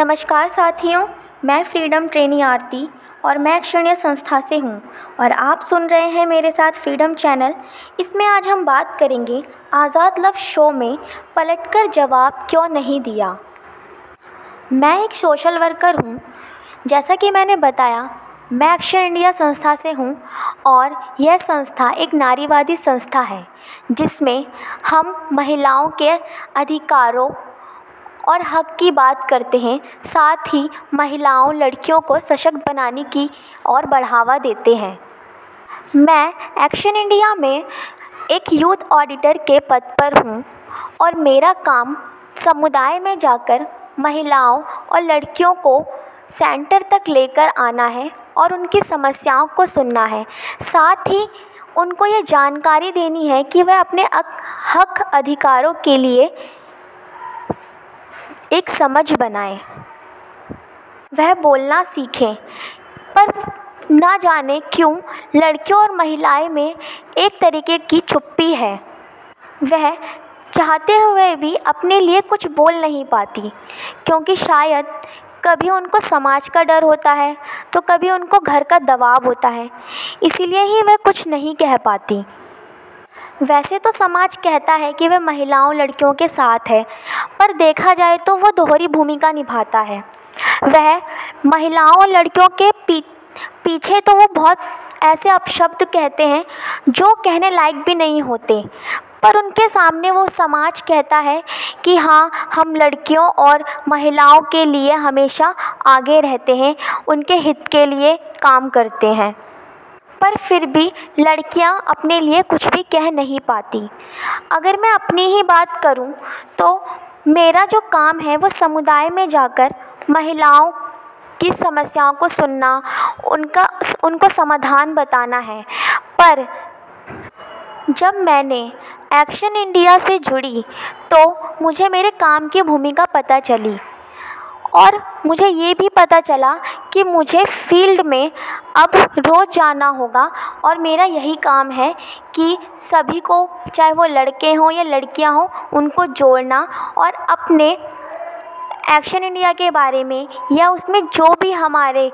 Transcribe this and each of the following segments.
नमस्कार साथियों, मैं फ्रीडम ट्रेनी आरती और मैं अक्षरणीय संस्था से हूँ और आप सुन रहे हैं मेरे साथ फ्रीडम चैनल। इसमें आज हम बात करेंगे आज़ाद लव शो में पलटकर जवाब क्यों नहीं दिया। मैं एक सोशल वर्कर हूँ, जैसा कि मैंने बताया, मैं एक्शन इंडिया संस्था से हूँ और यह संस्था एक नारीवादी संस्था है, जिसमें हम महिलाओं के अधिकारों और हक की बात करते हैं। साथ ही महिलाओं, लड़कियों को सशक्त बनाने की और बढ़ावा देते हैं। मैं एक्शन इंडिया में एक यूथ ऑडिटर के पद पर हूँ और मेरा काम समुदाय में जाकर महिलाओं और लड़कियों को सेंटर तक लेकर आना है और उनकी समस्याओं को सुनना है। साथ ही उनको ये जानकारी देनी है कि वह अपने हक अधिकारों के लिए एक समझ बनाए। वह बोलना सीखें, पर ना जाने क्यों लड़कियों और महिलाएँ में एक तरीके की चुप्पी है। वह चाहते हुए भी अपने लिए कुछ बोल नहीं पाती, क्योंकि शायद कभी उनको समाज का डर होता है तो कभी उनको घर का दबाव होता है, इसीलिए ही वह कुछ नहीं कह पाती। वैसे तो समाज कहता है कि वह महिलाओं, लड़कियों के साथ है, पर देखा जाए तो वह दोहरी भूमिका निभाता है। वह महिलाओं और लड़कियों के पीछे तो वो बहुत ऐसे अपशब्द कहते हैं, जो कहने लायक भी नहीं होते, पर उनके सामने वो समाज कहता है कि हाँ हम लड़कियों और महिलाओं के लिए हमेशा आगे रहते हैं, उनके हित के लिए काम करते हैं। पर फिर भी लड़कियाँ अपने लिए कुछ भी कह नहीं पाती। अगर मैं अपनी ही बात करूँ तो मेरा जो काम है वो समुदाय में जाकर महिलाओं की समस्याओं को सुनना, उनका, उनको समाधान बताना है। पर जब मैंने एक्शन इंडिया से जुड़ी तो मुझे मेरे काम की भूमिका पता चली। और मुझे ये भी पता चला कि मुझे फ़ील्ड में अब रोज़ जाना होगा और मेरा यही काम है कि सभी को, चाहे वो लड़के हों या लड़कियाँ हों, उनको जोड़ना और अपने एक्शन इंडिया के बारे में या उसमें जो भी हमारे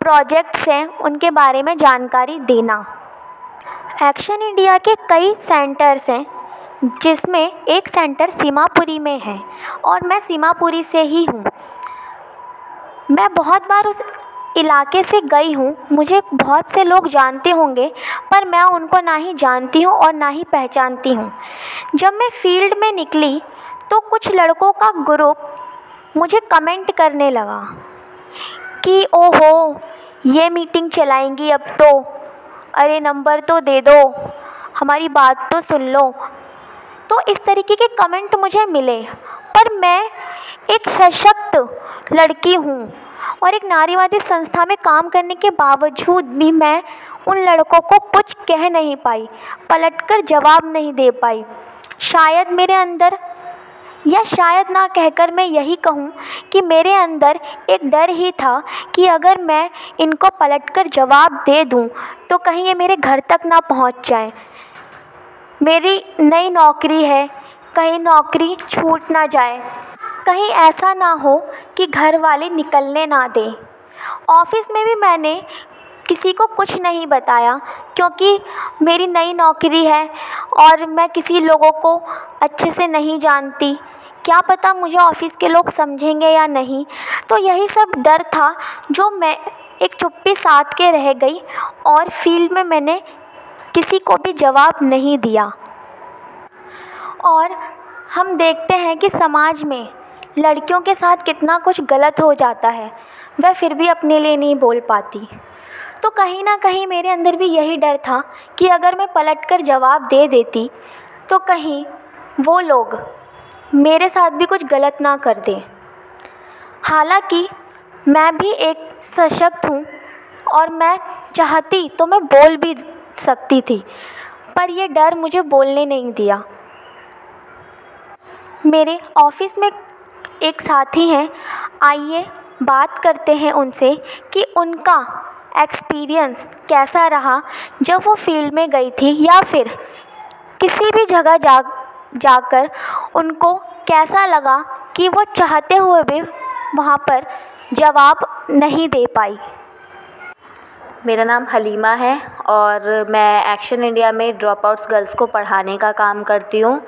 प्रोजेक्ट्स हैं, उनके बारे में जानकारी देना। एक्शन इंडिया के कई सेंटर्स हैं, जिसमें एक सेंटर सीमापुरी में है और मैं सीमापुरी से ही हूँ। मैं बहुत बार उस इलाके से गई हूँ। मुझे बहुत से लोग जानते होंगे, पर मैं उनको ना ही जानती हूँ और ना ही पहचानती हूँ। जब मैं फ़ील्ड में निकली तो कुछ लड़कों का ग्रुप मुझे कमेंट करने लगा कि, ओहो, ये मीटिंग चलाएँगी अब तो। अरे, नंबर तो दे दो। हमारी बात तो सुन लो। तो इस तरीके के कमेंट मुझे मिले। पर मैं एक सशक्त लड़की हूँ और एक नारीवादी संस्था में काम करने के बावजूद भी मैं उन लड़कों को कुछ कह नहीं पाई, पलटकर जवाब नहीं दे पाई। शायद मेरे अंदर, या शायद ना कहकर मैं यही कहूँ कि मेरे अंदर एक डर ही था कि अगर मैं इनको पलटकर जवाब दे दूँ तो कहीं ये मेरे घर तक ना पहुँच जाएँ। मेरी नई नौकरी है कहीं नौकरी छूट ना जाए। कहीं ऐसा ना हो कि घर वाले निकलने ना दें। ऑफ़िस में भी मैंने किसी को कुछ नहीं बताया, क्योंकि मेरी नई नौकरी है और मैं किसी लोगों को अच्छे से नहीं जानती। क्या पता मुझे ऑफ़िस के लोग समझेंगे या नहीं? तो यही सब डर था जो मैं एक चुप्पी साथ के रह गई और फ़ील्ड में मैंने किसी को भी जवाब नहीं दिया। और हम देखते हैं कि समाज में लड़कियों के साथ कितना कुछ गलत हो जाता है, वह फिर भी अपने लिए नहीं बोल पाती। तो कहीं ना कहीं मेरे अंदर भी यही डर था कि अगर मैं पलट कर जवाब दे देती तो कहीं वो लोग मेरे साथ भी कुछ गलत ना कर दें। हालाँकि मैं भी एक सशक्त हूँ और मैं चाहती तो मैं बोल भी सकती थी, पर यह डर मुझे बोलने नहीं दिया। मेरे ऑफ़िस में एक साथी हैं। आइए बात करते हैं उनसे कि उनका एक्सपीरियंस कैसा रहा जब वो फ़ील्ड में गई थी या फिर किसी भी जगह जा, जाकर उनको कैसा लगा कि वो चाहते हुए भी वहाँ पर जवाब नहीं दे पाई। मेरा नाम हलीमा है। और मैं एक्शन इंडिया में ड्रॉप आउट्स गर्ल्स को पढ़ाने का काम करती हूँ।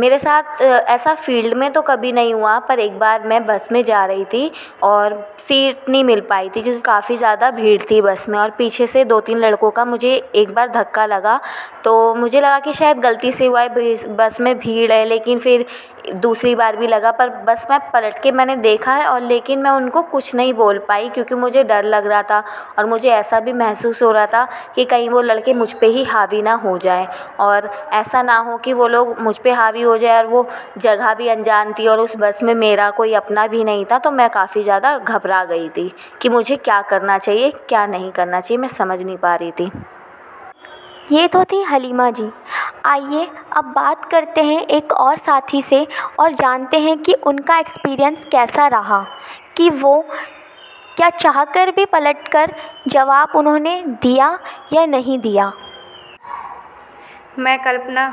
मेरे साथ ऐसा फ़ील्ड में तो कभी नहीं हुआ, पर एक बार मैं बस में जा रही थी और सीट नहीं मिल पाई थी क्योंकि काफ़ी ज़्यादा भीड़ थी बस में और पीछे से दो तीन लड़कों का मुझे एक बार धक्का लगा। तो मुझे लगा कि शायद गलती से हुआ है बस में भीड़ है, लेकिन फिर दूसरी बार भी लगा, पर बस मैं पलट के मैंने देखा है और लेकिन मैं उनको कुछ नहीं बोल पाई क्योंकि मुझे डर लग रहा था और मुझे ऐसा भी महसूस हो रहा था कि कहीं वो लड़के मुझ पर ही हावी ना हो जाए। और ऐसा ना हो कि वो लोग मुझ पर हावी हो जाए और वो जगह भी अनजान थी और उस बस में मेरा कोई अपना भी नहीं था तो मैं काफ़ी ज़्यादा घबरा गई थी कि मुझे क्या करना चाहिए, क्या नहीं करना चाहिए, मैं समझ नहीं पा रही थी। ये तो थी हलीमा जी। आइए अब बात करते हैं एक और साथी से और जानते हैं कि उनका एक्सपीरियंस कैसा रहा, कि वो क्या चाह कर भी पलट कर जवाब उन्होंने दिया या नहीं दिया? मैं कल्पना,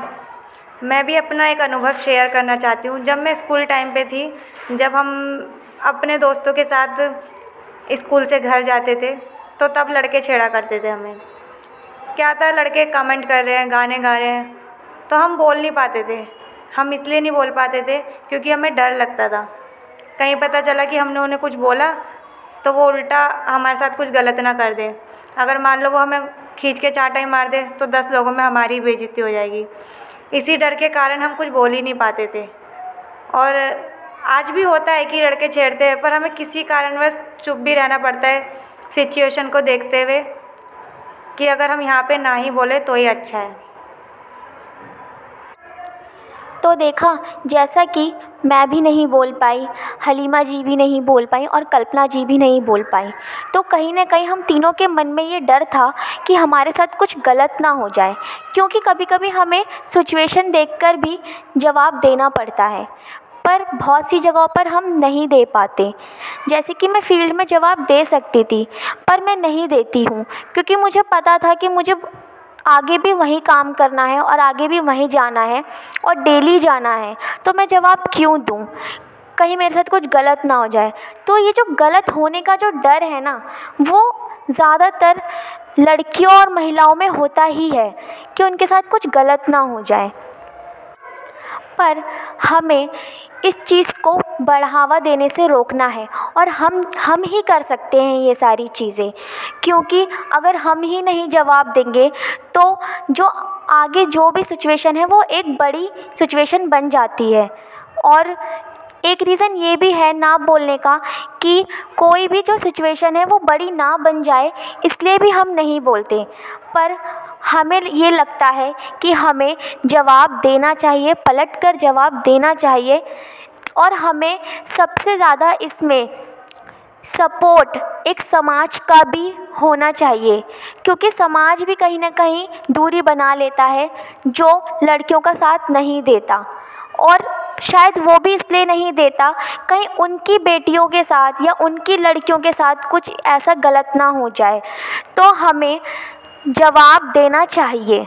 मैं भी अपना एक अनुभव शेयर करना चाहती हूँ। जब मैं स्कूल टाइम पे थी, जब हम अपने दोस्तों के साथ स्कूल से घर जाते थे तो तब लड़के छेड़ा करते थे हमें। क्या था, लड़के कमेंट कर रहे हैं, गाने गा रहे हैं तो हम बोल नहीं पाते थे। हम इसलिए नहीं बोल पाते थे क्योंकि हमें डर लगता था। कहीं पता चला कि हमने उन्हें कुछ बोला तो वो उल्टा हमारे साथ कुछ गलत ना कर दे। अगर मान लो वो हमें खींच के चाटा ही मार दे तो दस लोगों में हमारी बेइज्जती हो जाएगी। इसी डर के कारण हम कुछ बोल ही नहीं पाते थे। और आज भी होता है कि लड़के छेड़ते हैं, पर हमें किसी कारणवश चुप भी रहना पड़ता है सिचुएशन को देखते हुए कि अगर हम यहाँ पे ना ही बोले तो ही अच्छा है। तो देखा, जैसा कि मैं भी नहीं बोल पाई, हलीमा जी भी नहीं बोल पाई और कल्पना जी भी नहीं बोल पाई। तो कहीं ना कहीं हम तीनों के मन में ये डर था कि हमारे साथ कुछ गलत ना हो जाए, क्योंकि कभी कभी हमें सिचुएशन देखकर भी जवाब देना पड़ता है। पर बहुत सी जगहों पर हम नहीं दे पाते। जैसे कि मैं फ़ील्ड में जवाब दे सकती थी, पर मैं नहीं देती हूँ, क्योंकि मुझे पता था कि मुझे आगे भी वहीं काम करना है और आगे भी वहीं जाना है और डेली जाना है। तो मैं जवाब क्यों दूँ? कहीं मेरे साथ कुछ गलत ना हो जाए। तो ये जो गलत होने का जो डर है ना, वो ज़्यादातर लड़कियों और महिलाओं में होता ही है कि उनके साथ कुछ गलत ना हो जाए। पर हमें इस चीज़ को बढ़ावा देने से रोकना है और हम हम ही कर सकते हैं ये सारी चीज़ें। क्योंकि अगर हम ही नहीं जवाब देंगे तो जो आगे जो भी सिचुएशन है, वो एक बड़ी सिचुएशन बन जाती है। और एक रीज़न ये भी है ना बोलने का कि कोई भी जो सिचुएशन है, वो बड़ी ना बन जाए, इसलिए भी हम नहीं बोलते। पर हमें ये लगता है कि हमें जवाब देना चाहिए, पलट कर जवाब देना चाहिए और हमें सबसे ज़्यादा इसमें सपोर्ट एक समाज का भी होना चाहिए, क्योंकि समाज भी कहीं ना कहीं दूरी बना लेता है जो लड़कियों का साथ नहीं देता और शायद वो भी इसलिए नहीं देता कहीं उनकी बेटियों के साथ या उनकी लड़कियों के साथ कुछ ऐसा गलत ना हो जाए। तो हमें जवाब देना चाहिए।